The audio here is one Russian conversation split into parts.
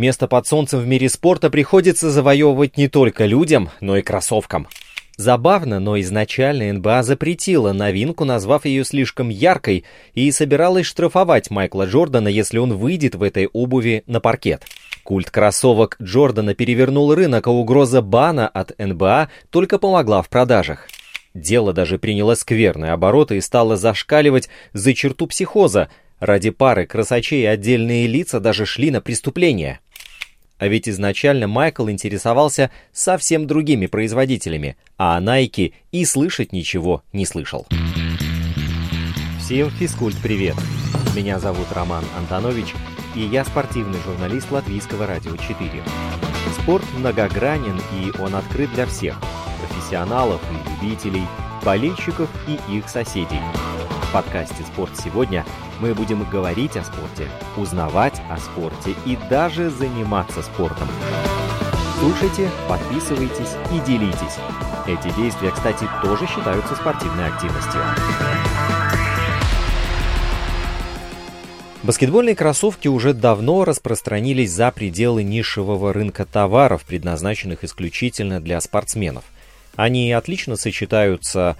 Место под солнцем в мире спорта приходится завоевывать не только людям, но и кроссовкам. Забавно, но изначально НБА запретила новинку, назвав ее слишком яркой, и собиралась штрафовать Майкла Джордана, если он выйдет в этой обуви на паркет. Культ кроссовок Джордана перевернул рынок, а угроза бана от НБА только помогла в продажах. Дело даже приняло скверные обороты и стало зашкаливать за черту психоза. Ради пары красочей отдельные лица даже шли на преступления. А ведь изначально Майкл интересовался совсем другими производителями, а о Nike и слышать ничего не слышал. Всем физкульт-привет! Меня зовут Роман Антонович, и я спортивный журналист Латвийского радио 4. Спорт многогранен, и он открыт для всех – профессионалов и любителей, болельщиков и их соседей. В подкасте «Спорт сегодня» мы будем говорить о спорте, узнавать о спорте и даже заниматься спортом. Слушайте, подписывайтесь и делитесь. Эти действия, кстати, тоже считаются спортивной активностью. Баскетбольные кроссовки уже давно распространились за пределы нишевого рынка товаров, предназначенных исключительно для спортсменов. Они отлично сочетаются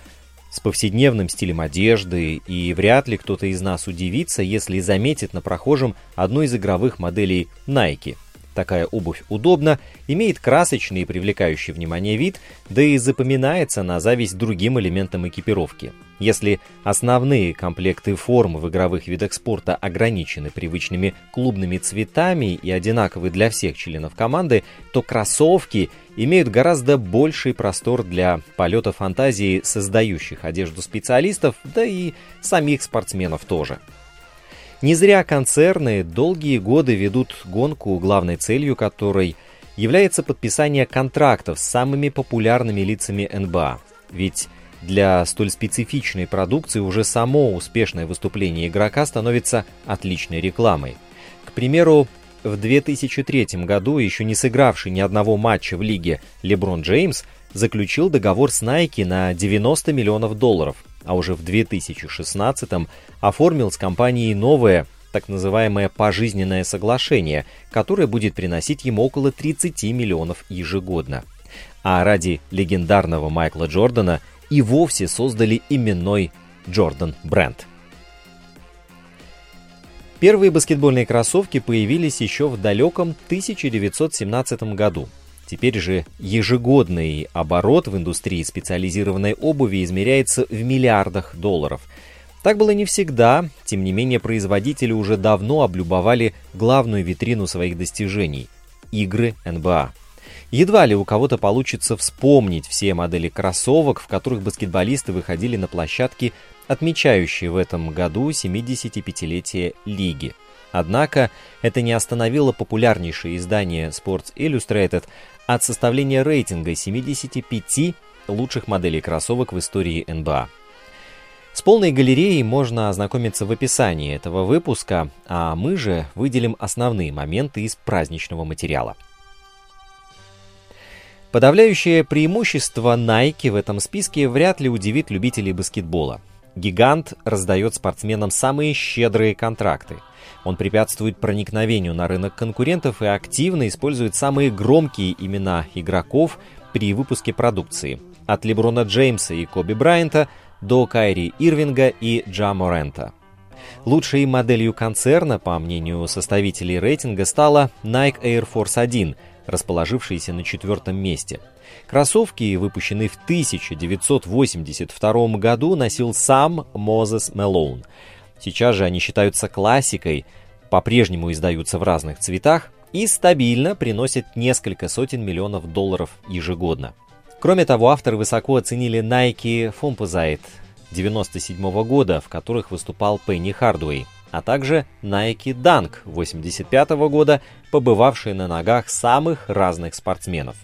с повседневным стилем одежды, и вряд ли кто-то из нас удивится, если заметит на прохожем одну из игровых моделей Nike – Такая обувь удобна, имеет красочный и привлекающий внимание вид, да и запоминается на зависть другим элементам экипировки. Если основные комплекты форм в игровых видах спорта ограничены привычными клубными цветами и одинаковы для всех членов команды, то кроссовки имеют гораздо больший простор для полета фантазии создающих одежду специалистов, да и самих спортсменов тоже. Не зря концерны долгие годы ведут гонку, главной целью которой является подписание контрактов с самыми популярными лицами НБА. Ведь для столь специфичной продукции уже само успешное выступление игрока становится отличной рекламой. К примеру, в 2003 году, еще не сыгравший ни одного матча в лиге, Леброн Джеймс заключил договор с Nike на 90 миллионов долларов – а уже в 2016 оформил с компанией новое, так называемое пожизненное соглашение, которое будет приносить ему около 30 миллионов ежегодно. А ради легендарного Майкла Джордана и вовсе создали именной Джордан бренд. Первые баскетбольные кроссовки появились еще в далеком 1917 году – Теперь же ежегодный оборот в индустрии специализированной обуви измеряется в миллиардах долларов. Так было не всегда, тем не менее производители уже давно облюбовали главную витрину своих достижений – игры НБА. Едва ли у кого-то получится вспомнить все модели кроссовок, в которых баскетболисты выходили на площадки, отмечающие в этом году 75-летие лиги. Однако это не остановило популярнейшее издание Sports Illustrated от составления рейтинга 75 лучших моделей кроссовок в истории НБА. С полной галереей можно ознакомиться в описании этого выпуска, а мы же выделим основные моменты из праздничного материала. Подавляющее преимущество Nike в этом списке вряд ли удивит любителей баскетбола. Гигант раздает спортсменам самые щедрые контракты – он препятствует проникновению на рынок конкурентов и активно использует самые громкие имена игроков при выпуске продукции. От Леброна Джеймса и Коби Брайанта до Кайри Ирвинга и Джа Морента. Лучшей моделью концерна, по мнению составителей рейтинга, стала Nike Air Force 1, расположившаяся на четвертом месте. Кроссовки, выпущенные в 1982 году, носил сам Мозес Мелоун – Сейчас же они считаются классикой, по-прежнему издаются в разных цветах и стабильно приносят несколько сотен миллионов долларов ежегодно. Кроме того, авторы высоко оценили Nike Fomposite 97 года, в которых выступал Пенни Хардуэй, а также Nike Dunk 85 года, побывавшие на ногах самых разных спортсменов.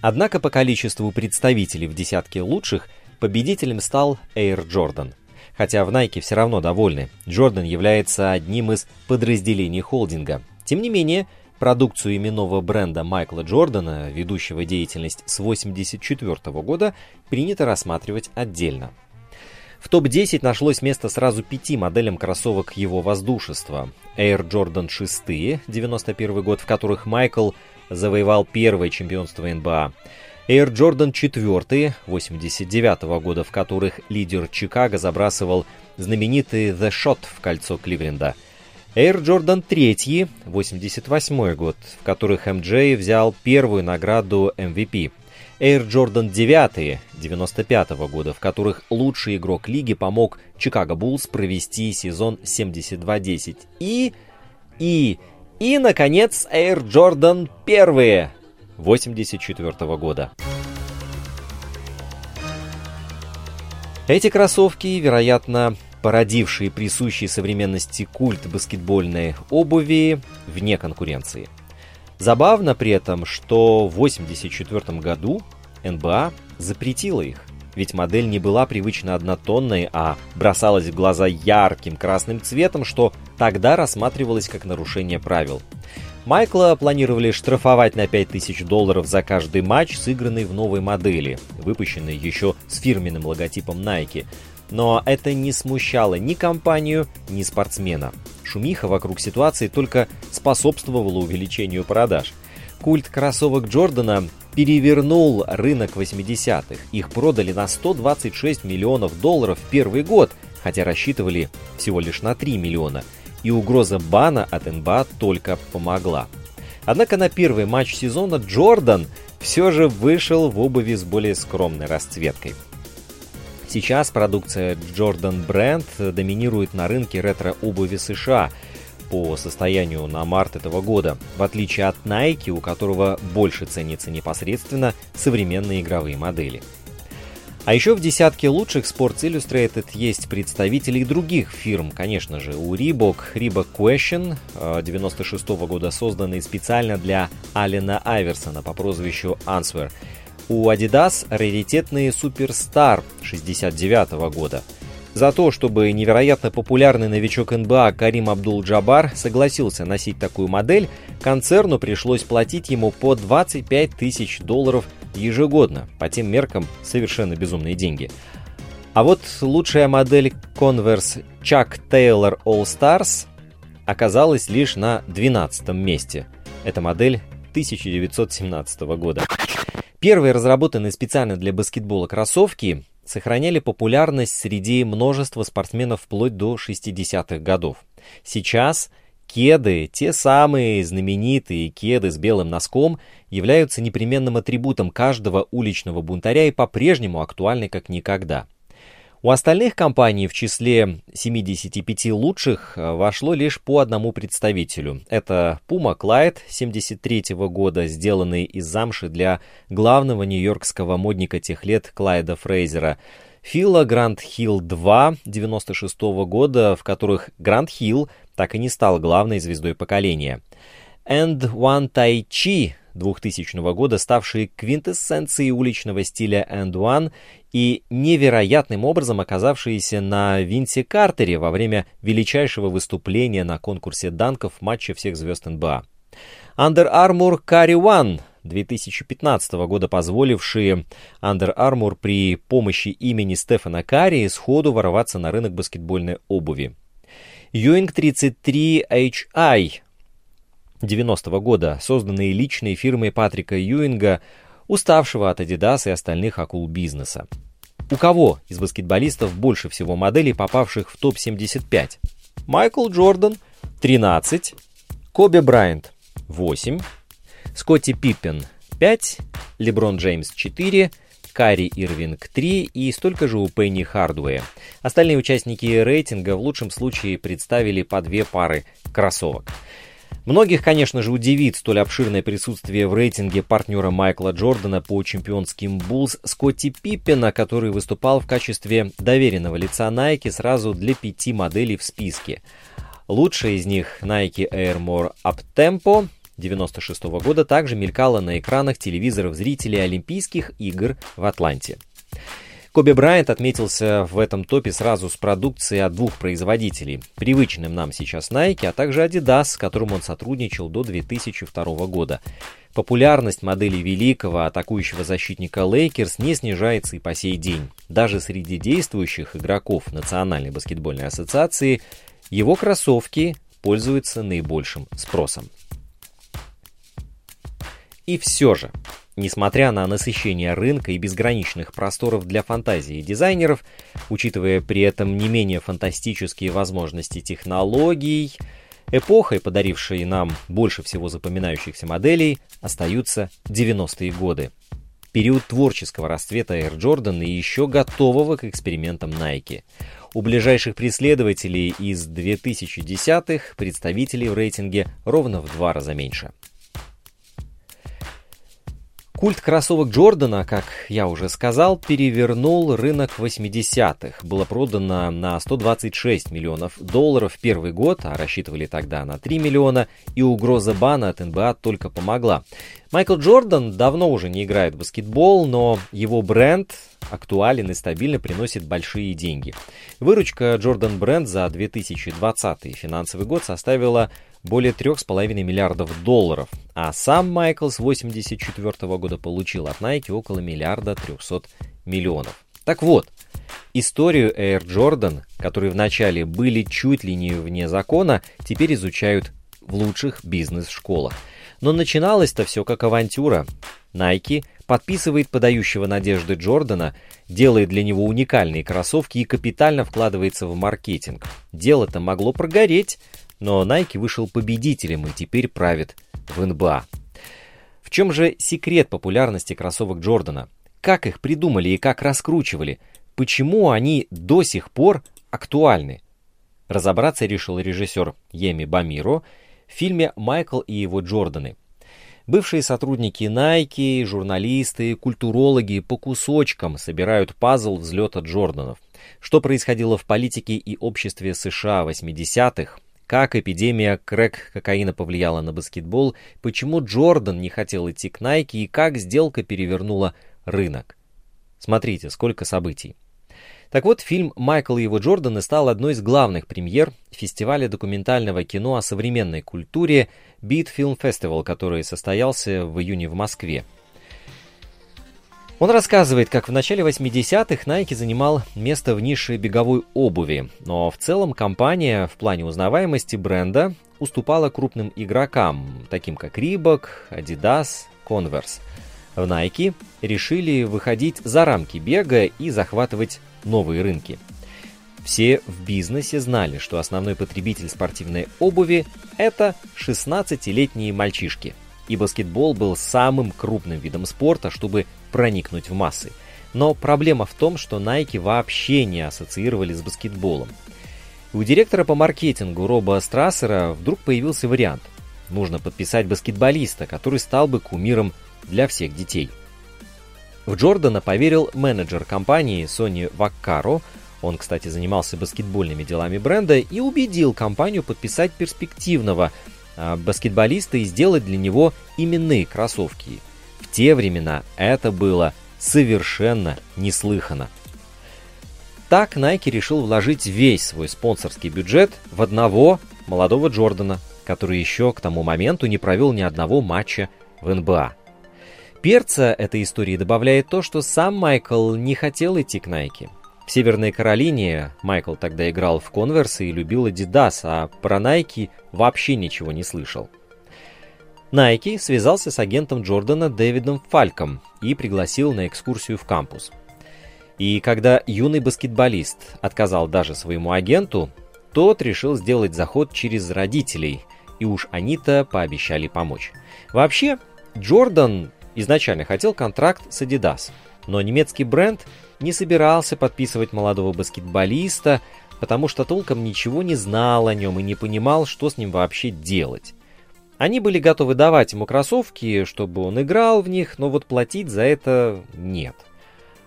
Однако по количеству представителей в десятке лучших победителем стал Air Jordan – Хотя в Nike все равно довольны. Джордан является одним из подразделений холдинга. Тем не менее, продукцию именного бренда Майкла Джордана, ведущего деятельность с 1984 года, принято рассматривать отдельно. В топ-10 нашлось место сразу пяти моделям кроссовок его воздушества. Air Jordan 6, 91 год, в которых Майкл завоевал первое чемпионство НБА. Air Jordan 4, 89 года, в которых лидер Чикаго забрасывал знаменитый The Shot в кольцо Кливленда. Air Jordan 3, 88 год, в которых МД взял первую награду MVP – Air Jordan 9 95 года, в которых лучший игрок лиги помог Чикаго Буллс провести сезон 72-10. И, и, и, наконец, Air Jordan 1 84 года. Эти кроссовки, вероятно, породившие присущий современности культ баскетбольной обуви, вне конкуренции – Забавно при этом, что в 1984 году НБА запретила их, ведь модель не была привычно однотонной, а бросалась в глаза ярким красным цветом, что тогда рассматривалось как нарушение правил. Майкла планировали штрафовать на 5000 долларов за каждый матч, сыгранный в новой модели, выпущенной еще с фирменным логотипом Nike. Но это не смущало ни компанию, ни спортсмена. Шумиха вокруг ситуации только способствовала увеличению продаж. Культ кроссовок Джордана перевернул рынок 80-х. Их продали на 126 миллионов долларов в первый год, хотя рассчитывали всего лишь на 3 миллиона. И угроза бана от НБА только помогла. Однако на первый матч сезона Джордан все же вышел в обуви с более скромной расцветкой. Сейчас продукция Jordan Brand доминирует на рынке ретро-обуви США по состоянию на март этого года, в отличие от Nike, у которого больше ценится непосредственно современные игровые модели. А еще в десятке лучших Sports Illustrated есть представители других фирм, конечно же. У Reebok Reebok Question 96 -го года, созданный специально для Алина Айверсона по прозвищу Answer – у Adidas раритетный Superstar 69 -го года. За то, чтобы невероятно популярный новичок НБА Карим Абдул-Джабар согласился носить такую модель, концерну пришлось платить ему по 25 тысяч долларов ежегодно. По тем меркам совершенно безумные деньги. А вот лучшая модель Converse Chuck Taylor All Stars оказалась лишь на 12 месте. Это модель 1917 года. Первые разработанные специально для баскетбола кроссовки сохраняли популярность среди множества спортсменов вплоть до 60-х годов. Сейчас кеды, те самые знаменитые кеды с белым носком, являются непременным атрибутом каждого уличного бунтаря и по-прежнему актуальны как никогда. У остальных компаний в числе 75 лучших э, вошло лишь по одному представителю. Это Puma Clyde 73 года, сделанный из замши для главного нью-йоркского модника тех лет Клайда Фрейзера. Фила Гранд Хилл 2 96 года, в которых Гранд Хилл так и не стал главной звездой поколения. And One Tai Chi 2000 года, ставший квинтэссенцией уличного стиля And One и невероятным образом оказавшиеся на Винсе Картере во время величайшего выступления на конкурсе данков матча всех звезд НБА. Under Armour Carry One 2015 года, позволившие Under Armour при помощи имени Стефана Карри сходу ворваться на рынок баскетбольной обуви. Ewing 33HI 90-го года, созданные личной фирмой Патрика Юинга, уставшего от Adidas и остальных акул бизнеса. У кого из баскетболистов больше всего моделей, попавших в топ-75? Майкл Джордан – 13, Коби Брайант – 8, Скотти Пиппен – 5, Леброн Джеймс – 4, Карри Ирвинг 3 и столько же у Пенни Хардуэя. Остальные участники рейтинга в лучшем случае представили по две пары кроссовок. Многих, конечно же, удивит столь обширное присутствие в рейтинге партнера Майкла Джордана по чемпионским Буллс Скотти Пиппена, который выступал в качестве доверенного лица Nike сразу для пяти моделей в списке. Лучшая из них Nike Air More Uptempo 96 -го года также мелькала на экранах телевизоров зрителей Олимпийских игр в Атланте. Коби Брайант отметился в этом топе сразу с продукцией от двух производителей. Привычным нам сейчас Nike, а также Adidas, с которым он сотрудничал до 2002 года. Популярность модели великого атакующего защитника Лейкерс не снижается и по сей день. даже среди действующих игроков Национальной баскетбольной ассоциации его кроссовки пользуются наибольшим спросом. И все же, несмотря на насыщение рынка и безграничных просторов для фантазии дизайнеров, учитывая при этом не менее фантастические возможности технологий, эпохой, подарившей нам больше всего запоминающихся моделей, остаются 90-е годы. Период творческого расцвета Air Jordan и еще готового к экспериментам Nike. У ближайших преследователей из 2010-х представителей в рейтинге ровно в два раза меньше – Культ кроссовок Джордана, как я уже сказал, перевернул рынок 80-х. Было продано на 126 миллионов долларов в первый год, а рассчитывали тогда на 3 миллиона, и угроза бана от НБА только помогла. Майкл Джордан давно уже не играет в баскетбол, но его бренд актуален и стабильно приносит большие деньги. Выручка Джордан Бренд за 2020 финансовый год составила более 3,5 миллиардов долларов, а сам Майкл с 1984 года получил от Nike около миллиарда 300 миллионов. Так вот, историю Air Jordan, которые вначале были чуть ли не вне закона, теперь изучают в лучших бизнес-школах. Но начиналось-то все как авантюра. Nike подписывает подающего надежды Джордана, делает для него уникальные кроссовки и капитально вкладывается в маркетинг. Дело-то могло прогореть, но Nike вышел победителем и теперь правит в НБА. В чем же секрет популярности кроссовок Джордана? Как их придумали и как раскручивали? Почему они до сих пор актуальны? Разобраться решил режиссер Еми Бамиро в фильме «Майкл и его Джорданы». Бывшие сотрудники Nike, журналисты, культурологи по кусочкам собирают пазл взлета Джорданов. Что происходило в политике и обществе США 80-х, как эпидемия крэк-кокаина повлияла на баскетбол, почему Джордан не хотел идти к Nike и как сделка перевернула рынок. Смотрите, сколько событий. Так вот, фильм «Майкл и его Джорданы» стал одной из главных премьер фестиваля документального кино о современной культуре Beat Film Festival, который состоялся в июне в Москве. Он рассказывает, как в начале 80-х Nike занимал место в нише беговой обуви, но в целом компания в плане узнаваемости бренда уступала крупным игрокам, таким как Reebok, Adidas, Converse. В Nike решили выходить за рамки бега и захватывать новые рынки. Все в бизнесе знали, что основной потребитель спортивной обуви – это 16-летние мальчишки. И баскетбол был самым крупным видом спорта, чтобы проникнуть в массы. Но проблема в том, что Nike вообще не ассоциировали с баскетболом. У директора по маркетингу Роба Страссера вдруг появился вариант. Нужно подписать баскетболиста, который стал бы кумиром для всех детей. В Джордана поверил менеджер компании Сони Ваккаро, он, кстати, занимался баскетбольными делами бренда, и убедил компанию подписать перспективного баскетболиста и сделать для него именные кроссовки – те времена это было совершенно неслыхано. Так Nike решил вложить весь свой спонсорский бюджет в одного молодого Джордана, который еще к тому моменту не провел ни одного матча в НБА. Перца этой истории добавляет то, что сам Майкл не хотел идти к Nike. В Северной Каролине Майкл тогда играл в Конверс и любил Adidas, а про Nike вообще ничего не слышал. Nike связался с агентом Джордана Дэвидом Фальком и пригласил на экскурсию в кампус. И когда юный баскетболист отказал даже своему агенту, тот решил сделать заход через родителей, и уж они-то пообещали помочь. Вообще, Джордан изначально хотел контракт с Adidas, но немецкий бренд не собирался подписывать молодого баскетболиста, потому что толком ничего не знал о нем и не понимал, что с ним вообще делать. Они были готовы давать ему кроссовки, чтобы он играл в них, но вот платить за это нет.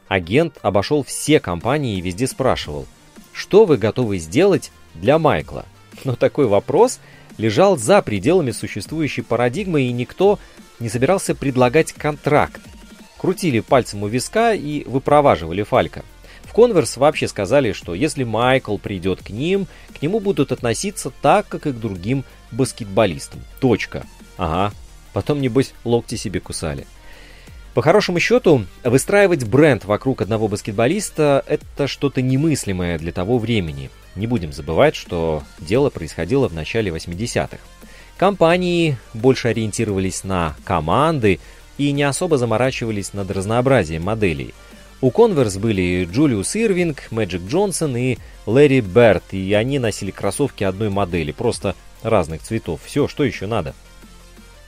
Агент обошел все компании и везде спрашивал, что вы готовы сделать для Майкла? Но такой вопрос лежал за пределами существующей парадигмы, и никто не собирался предлагать контракт. Крутили пальцем у виска и выпроваживали Фалька. В Конверс вообще сказали, что если Майкл придет к ним, к нему будут относиться так, как и к другим баскетболистом. Точка. Ага. Потом, небось, локти себе кусали. По хорошему счету, выстраивать бренд вокруг одного баскетболиста – это что-то немыслимое для того времени. Не будем забывать, что дело происходило в начале 80-х. Компании больше ориентировались на команды и не особо заморачивались над разнообразием моделей. У Converse были Джулиус Ирвинг, Мэджик Джонсон и Лэри Берт, и они носили кроссовки одной модели, просто разных цветов. Все, что еще надо –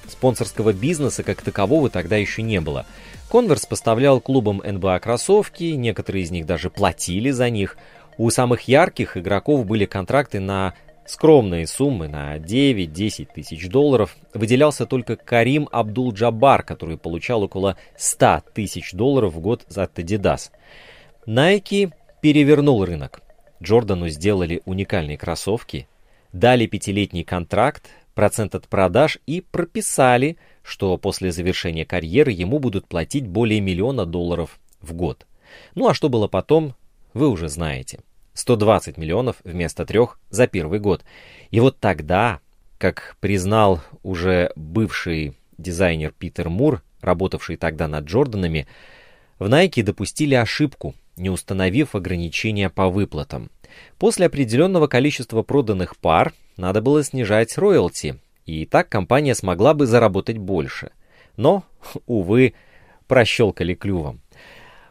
Спонсорского бизнеса как такового тогда еще не было. Конверс поставлял клубам НБА кроссовки, некоторые из них даже платили за них. У самых ярких игроков были контракты на скромные суммы, на 9-10 тысяч долларов. Выделялся только Карим Абдул-Джабар, который получал около 100 тысяч долларов в год за Adidas. Nike перевернул рынок. Джордану сделали уникальные кроссовки, дали пятилетний контракт, процент от продаж и прописали, что после завершения карьеры ему будут платить более миллиона долларов в год. Ну а что было потом, вы уже знаете. 120 миллионов вместо трех за первый год. И вот тогда, как признал уже бывший дизайнер Питер Мур, работавший тогда над Джорданами, в Nike допустили ошибку, не установив ограничения по выплатам. После определенного количества проданных пар надо было снижать роялти, и так компания смогла бы заработать больше. Но, увы, прощелкали клювом.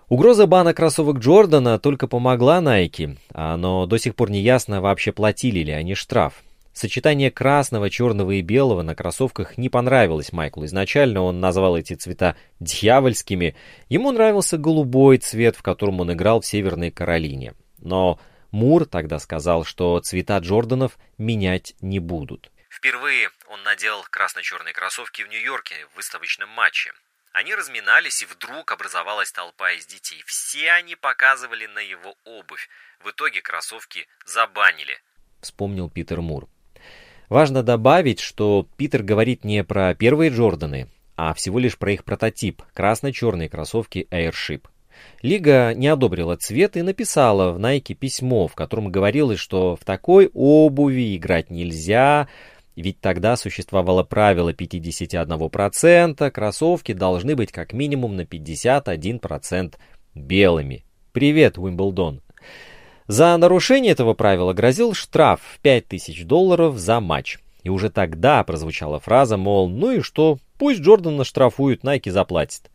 Угроза бана кроссовок Джордана только помогла Nike, но до сих пор не ясно, вообще платили ли они штраф. Сочетание красного, черного и белого на кроссовках не понравилось Майклу. Изначально он назвал эти цвета дьявольскими. Ему нравился голубой цвет, в котором он играл в Северной Каролине. Но Мур тогда сказал, что цвета Джорданов менять не будут. Впервые он надел красно-черные кроссовки в Нью-Йорке в выставочном матче. Они разминались, и вдруг образовалась толпа из детей. Все они показывали на его обувь. В итоге кроссовки забанили. Вспомнил Питер Мур. Важно добавить, что Питер говорит не про первые Джорданы, а всего лишь про их прототип – красно-черные кроссовки Airship – Лига не одобрила цвет и написала в Nike письмо, в котором говорилось, что в такой обуви играть нельзя, ведь тогда существовало правило 51%, кроссовки должны быть как минимум на 51% белыми. Привет, Уимблдон. За нарушение этого правила грозил штраф в 5000 долларов за матч. И уже тогда прозвучала фраза, мол, ну и что, пусть Джордан штрафуют, Nike заплатит.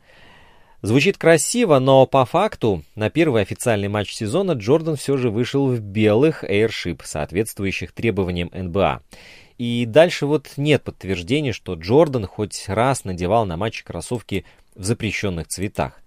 Звучит красиво, но по факту на первый официальный матч сезона Джордан все же вышел в белых Airship, соответствующих требованиям НБА. И дальше вот нет подтверждений, что Джордан хоть раз надевал на матче кроссовки в запрещенных цветах.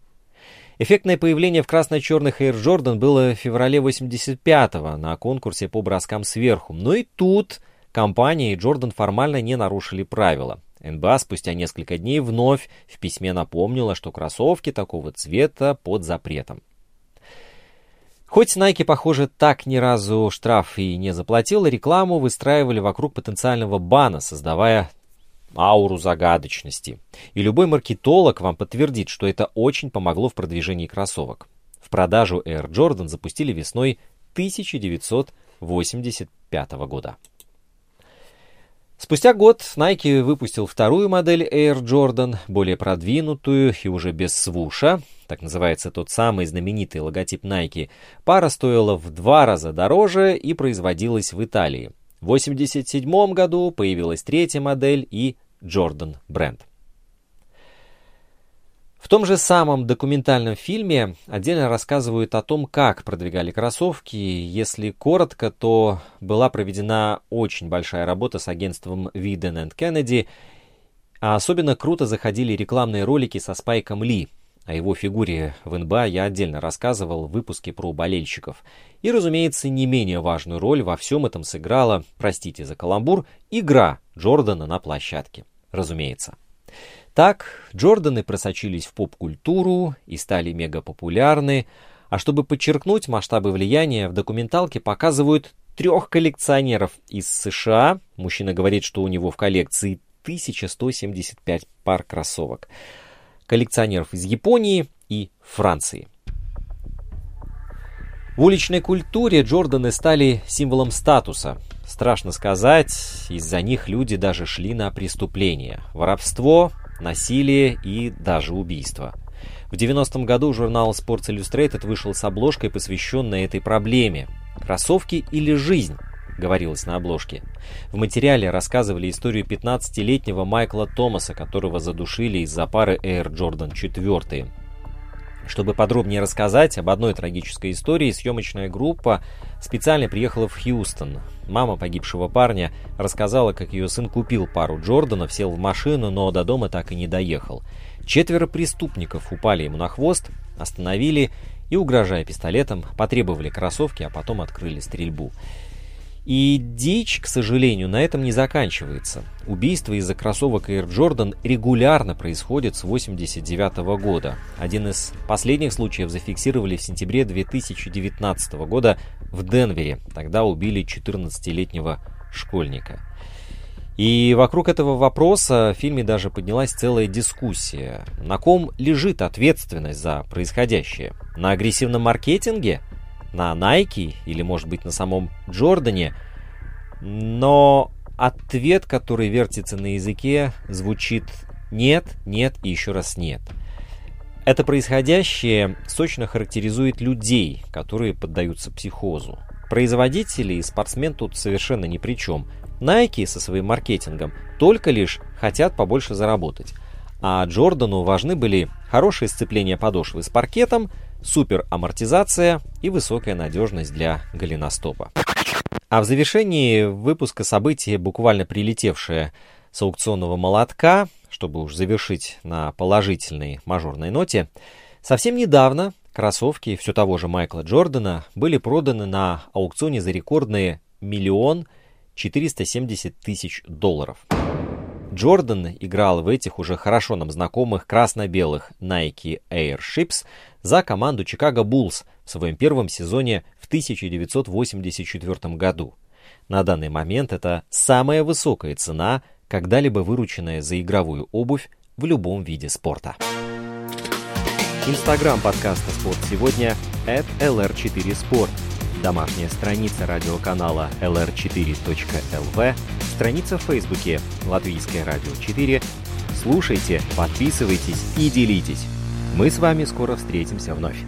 Эффектное появление в красно-черных Air Jordan было в феврале 85-го на конкурсе по броскам сверху. Но и тут компания и Джордан формально не нарушили правила. НБА спустя несколько дней вновь в письме напомнила, что кроссовки такого цвета под запретом. Хоть Nike, похоже, так ни разу штраф и не заплатила, рекламу выстраивали вокруг потенциального бана, создавая ауру загадочности. И любой маркетолог вам подтвердит, что это очень помогло в продвижении кроссовок. В продажу Air Jordan запустили весной 1985 года. Спустя год Nike выпустил вторую модель Air Jordan, более продвинутую и уже без свуша, так называется тот самый знаменитый логотип Nike. Пара стоила в два раза дороже и производилась в Италии. В 1987 году появилась третья модель и Jordan бренд. В том же самом документальном фильме отдельно рассказывают о том, как продвигали кроссовки. Если коротко, то была проведена очень большая работа с агентством Widen Kennedy, а особенно круто заходили рекламные ролики со Спайком Ли. О его фигуре в НБА я отдельно рассказывал в выпуске про болельщиков. И, разумеется, не менее важную роль во всем этом сыграла, простите за каламбур, игра Джордана на площадке. Разумеется. Так, Джорданы просочились в поп-культуру и стали мегапопулярны, а чтобы подчеркнуть масштабы влияния, в документалке показывают трех коллекционеров из США. Мужчина говорит, что у него в коллекции 1175 пар кроссовок. Коллекционеров из Японии и Франции. В уличной культуре Джорданы стали символом статуса. Страшно сказать, из-за них люди даже шли на преступления. Воровство, насилие и даже убийство. В 90-м году журнал Sports Illustrated вышел с обложкой, посвященной этой проблеме. «Кроссовки или жизнь?» говорилось на обложке. В материале рассказывали историю 15-летнего Майкла Томаса, которого задушили из-за пары Air Jordan 4. Чтобы подробнее рассказать об одной трагической истории, съемочная группа специально приехала в Хьюстон. Мама погибшего парня рассказала, как ее сын купил пару Джорданов, сел в машину, но до дома так и не доехал. Четверо преступников упали ему на хвост, остановили и, угрожая пистолетом, потребовали кроссовки, а потом открыли стрельбу. И дичь, к сожалению, на этом не заканчивается. Убийства из-за кроссовок Air Jordan регулярно происходят с 1989 года. Один из последних случаев зафиксировали в сентябре 2019 года в Денвере. Тогда убили 14-летнего школьника. И вокруг этого вопроса в фильме даже поднялась целая дискуссия. На ком лежит ответственность за происходящее? На агрессивном маркетинге – на Nike или, может быть, на самом Джордане, но ответ, который вертится на языке, звучит «нет», «нет» и еще раз «нет». Это происходящее сочно характеризует людей, которые поддаются психозу. Производители и спортсмен тут совершенно ни при чем. Nike со своим маркетингом только лишь хотят побольше заработать. А Джордану важны были хорошее сцепление подошвы с паркетом – супер амортизация и высокая надежность для голеностопа. А в завершении выпуска события, буквально прилетевшее с аукционного молотка, чтобы уж завершить на положительной мажорной ноте, совсем недавно кроссовки все того же Майкла Джордана были проданы на аукционе за рекордные миллион четыреста семьдесят тысяч долларов. Джордан играл в этих уже хорошо нам знакомых красно-белых Nike Airships за команду Чикаго Буллс в своем первом сезоне в 1984 году. На данный момент это самая высокая цена, когда-либо вырученная за игровую обувь в любом виде спорта. Инстаграм подкаста «Спорт сегодня» at lr4sport. Домашняя страница радиоканала lr4.lv, страница в Фейсбуке «Латвийское радио 4». Слушайте, подписывайтесь и делитесь. Мы с вами скоро встретимся вновь.